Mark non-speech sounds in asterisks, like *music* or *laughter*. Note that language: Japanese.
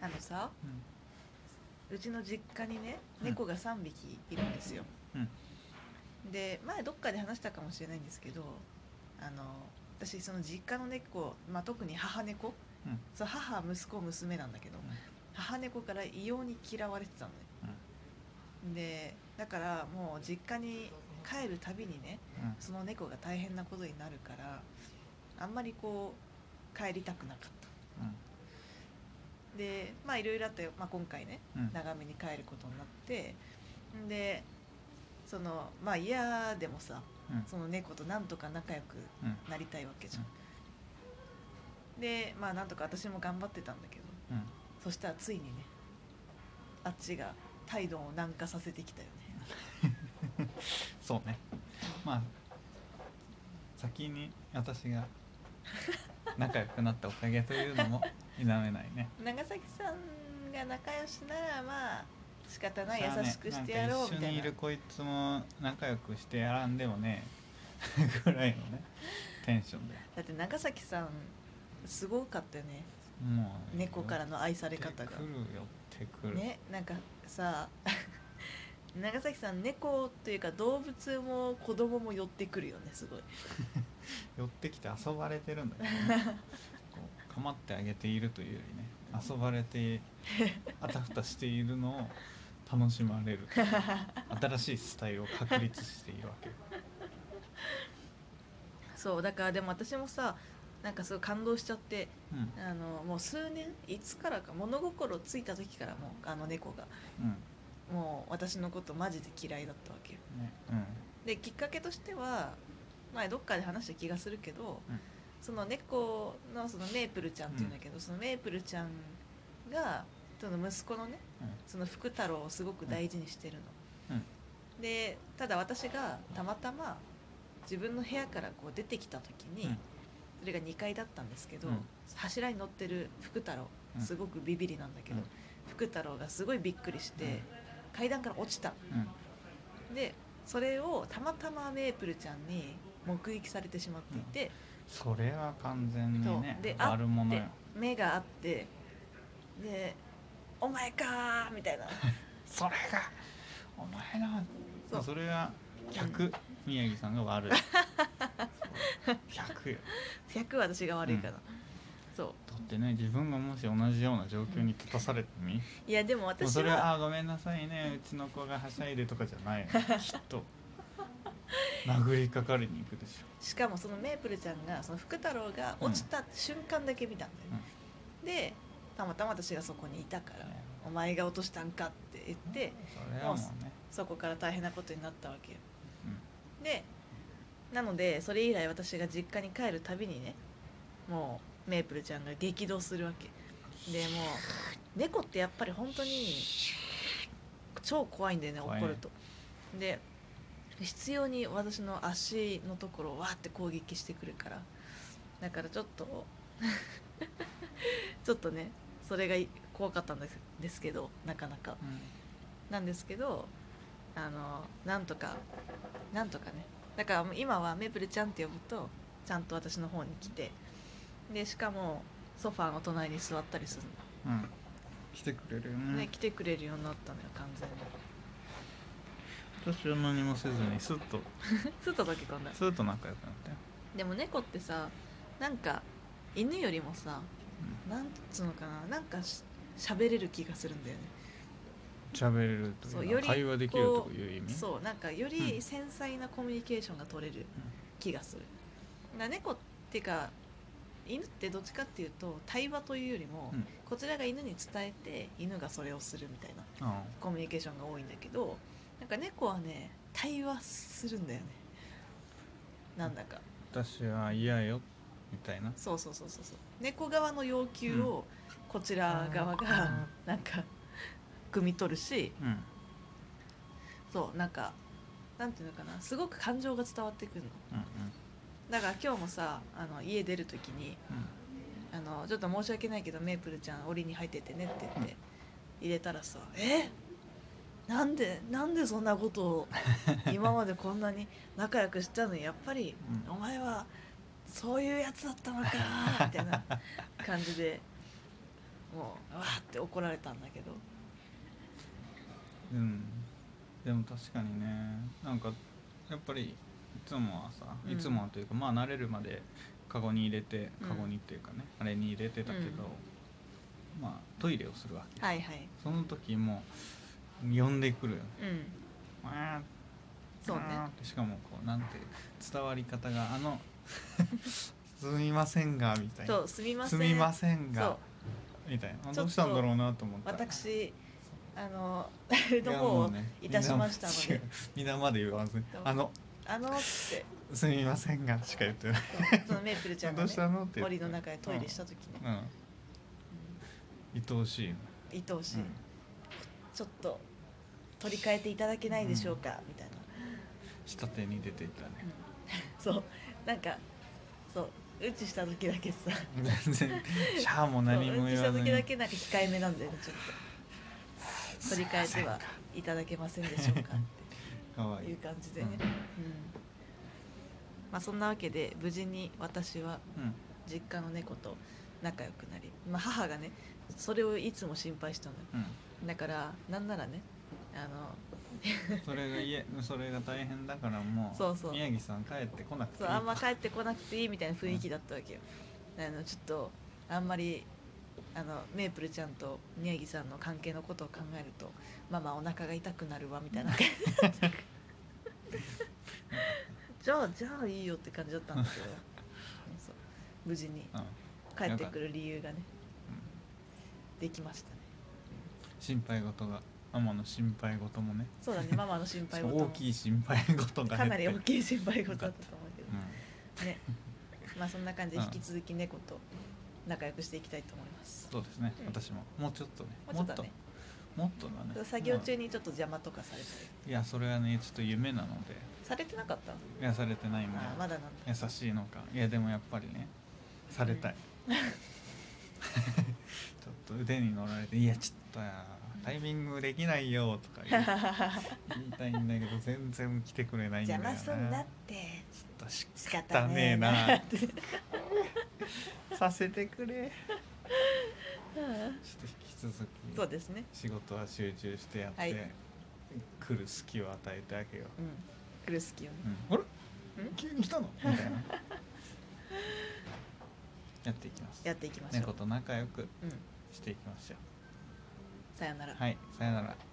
あのさうん。うちの実家にねうん。猫が3匹いるんですよ、うん。で前どっかで話したかもしれないんですけどあの私その実家の猫、まあ、特に母猫うん。そう母息子娘なんだけど、母猫から異様に嫌われてたのね。でだからもう実家に帰るたびにねうん。その猫が大変なことになるからあんまりこう帰りたくなかったでまあいろいろあって、まあ、今回ねうん。うん長めに帰ることになって。んでそのまあ嫌でもさうん。その猫となんとか仲良くうん。なりたいわけじゃん、でまあなんとか私も頑張ってたんだけどうん。そしたらついにねあっちが態度を軟化させてきたよね。*laughs* そうね。まあ先に私が仲良くなったおかげというのも *laughs* 否めないね。長崎さんが仲良しならまあ仕方ない優しくしてやろうみたいな。一緒にいるこいつも仲良くしてやらんでもね。*laughs* ぐらいのねテンションで。だって長崎さんすごかったよね。もう猫からの愛され方が。寄ってくる寄ってくる、ねなんかさ *laughs* 長崎さん猫というか動物も子供も寄ってくるよねすごい。*laughs* 寄ってきて遊ばれてるんだけど、ね、構ってあげているというよりね遊ばれてあたふたしているのを楽しまれる *laughs* 新しいスタイルを確立しているわけよ。そうだからでも私もさなんかすごい感動しちゃってうん。あのもう数年いつからか物心ついた時からもうあの猫がうん。もう私のことマジで嫌いだったわけよ。ね。うん。できっかけとしては前どっかで話した気がするけど、うんその猫のそのメープルちゃんっていうんだけど、そのメープルちゃんがその息子のねその福太郎をすごく大事にしてるの、うん。でただ私がたまたま自分の部屋からこう出てきた時に、うん。それが2階だったんですけど、うん。柱に乗ってる福太郎うん。すごくビビりなんだけど、うん。福太郎がすごいびっくりして、うん。階段から落ちたうん。でそれをたまたまメープルちゃんに目撃されてしまっていて、それは完全にねで悪者よ。で目があってで「お前か!」みたいな。*laughs* それがお前なそう。それが100、宮城さんが悪い。*laughs* そう。100よ。100私が悪いかな、そだってね自分がもし同じような状況に立たされてみ、うい。やでも私それははあーごめんなさいねうちの子がはしゃいでとかじゃないのきっと殴りかかりに行くでしょ。しかもそのメープルちゃんがその福太郎が落ちた瞬間だけ見たんだよね、でたまたま私がそこにいたからうん「お前が落としたんか」って言ってそれはもうね、そこから大変なことになったわけよ。うん。でなのでそれ以来私が実家に帰るたびにねもうメープルちゃんが激怒するわけ。でもう猫ってやっぱり本当に超怖いんだよね怒ると。で必要に私の足のところをわーって攻撃してくるから。だからちょっと *laughs* ちょっとねそれが怖かったんですですけどなかなか。なんですけどあのなんとかなんとかね。だからもう今はメープルちゃんって呼ぶとちゃんと私の方に来て。でしかもソファーの隣に座ったりするうん、うん、来てくれるよね来てくれるようになったのよ完全に私は何もせずにスッと。*laughs* スッと溶け込んだ。スッと仲良くなったよ、でも猫ってさなんか犬よりもさうん。なんつうのかななんかし喋れる気がするんだよね。喋れるというかそうより会話できるという意味？そうなんかより繊細なコミュニケーションが取れる気がする、な猫っていうか犬ってどっちかっていうと対話というよりも、うん。こちらが犬に伝えて犬がそれをするみたいなあ。コミュニケーションが多いんだけどなんか猫はね対話するんだよね。なんだか。私は嫌よみたいな。そうそうそうそうそう。猫側の要求をこちら側がなんか汲み取るし。うん。そうなんかなんていうのかな。すごく感情が伝わってくるの。うんうん。だから今日もさあの家出る時にうん。あのちょっと申し訳ないけどメープルちゃん檻に入っててねって言って入れたらさ「え？なんでなんでそんなことを *laughs* 今までこんなに仲良くしたのにやっぱり、うん。お前はそういうやつだったのか」みたいな感じでもうわーって怒られたんだけど。うん。でも確かにねなんかやっぱりいつもはさ、うん。いつもはというかまあ慣れるまでカゴに入れてうん。カゴにっていうかね、あれに入れてたけど、まあトイレをするわけ、はいはい。その時も呼んでくるよね。うん。あー。そうね。しかもこうなんて伝わり方があの *laughs* すみませんがみたいな。そうすみません。すみませんがみたいな。どうしたんだろうなと思った。私あのあれいの方をいたしましたので。皆違う皆まで言わずにあのあのって。すみませんがしか言ってない。そのメープルちゃんどうがねしたのって森の中でトイレした時ね、うん。愛おしい愛おしい、うん。ちょっと取り替えていただけないでしょうか、みたいな、下手に出ていったね。*laughs* そう。なんかそう。うんちした時だけさ。全然。シャーも何もそううんちした時だけなんか控えめなんだよねちょっと。取り替えてはいただけませんでしょうか *laughs* かわいい。っていう感じでね、うん。うん。まあそんなわけで無事に私はうん。実家の猫と仲良くなり、まあ、母がねそれをいつも心配したのようんだからなんならねあのそれが家それが大変だからもうそうそう。宮城さん帰ってこなくていい。うそあんま帰ってこなくていいみたいな雰囲気だったわけよ、あのちょっとあんまりあのメープルちゃんと宮城さんの関係のことを考えるとママお腹が痛くなるわみたいな感じだった。*laughs* じゃあじゃあいいよって感じだったんだけど。そう無事にうん。帰ってくる理由がねできましたね。心配事がママの心配事もね。そうだねママの心配事も。*laughs* 大きい心配事がかなり大い、きい心配事だったと思うけど。うん、ね。まあそんな感じでうん。引き続き猫と仲良くしていきたいと思います。そうですね、うん。私も。もうちょっとね。もっとね。もっと。だね。作業中ににちょっと邪魔とかされたり。いやそれはねちょっと夢なので。されてなかった？のいやされてないん。だよあまだなんだ。優しいのか。いやでもやっぱりねされたい、*laughs* ちょっと腕に乗られて「いやちょっとやタイミングできないよ」とか言いたいんだけど全然来てくれないんだ邪よね魔すんなって。ちょっとし仕方ねえなさせてくれ。ちょっと引き続きそうですね。仕事は集中してやって、はい。来る隙を与えてあげよう。ん。クルスキをね。う、うん、あれ？うん？急に来たの？*laughs* みたいな。やっていきます。やっていきましょう。猫と仲良くうん。していきましょさよなら。はいさよなら。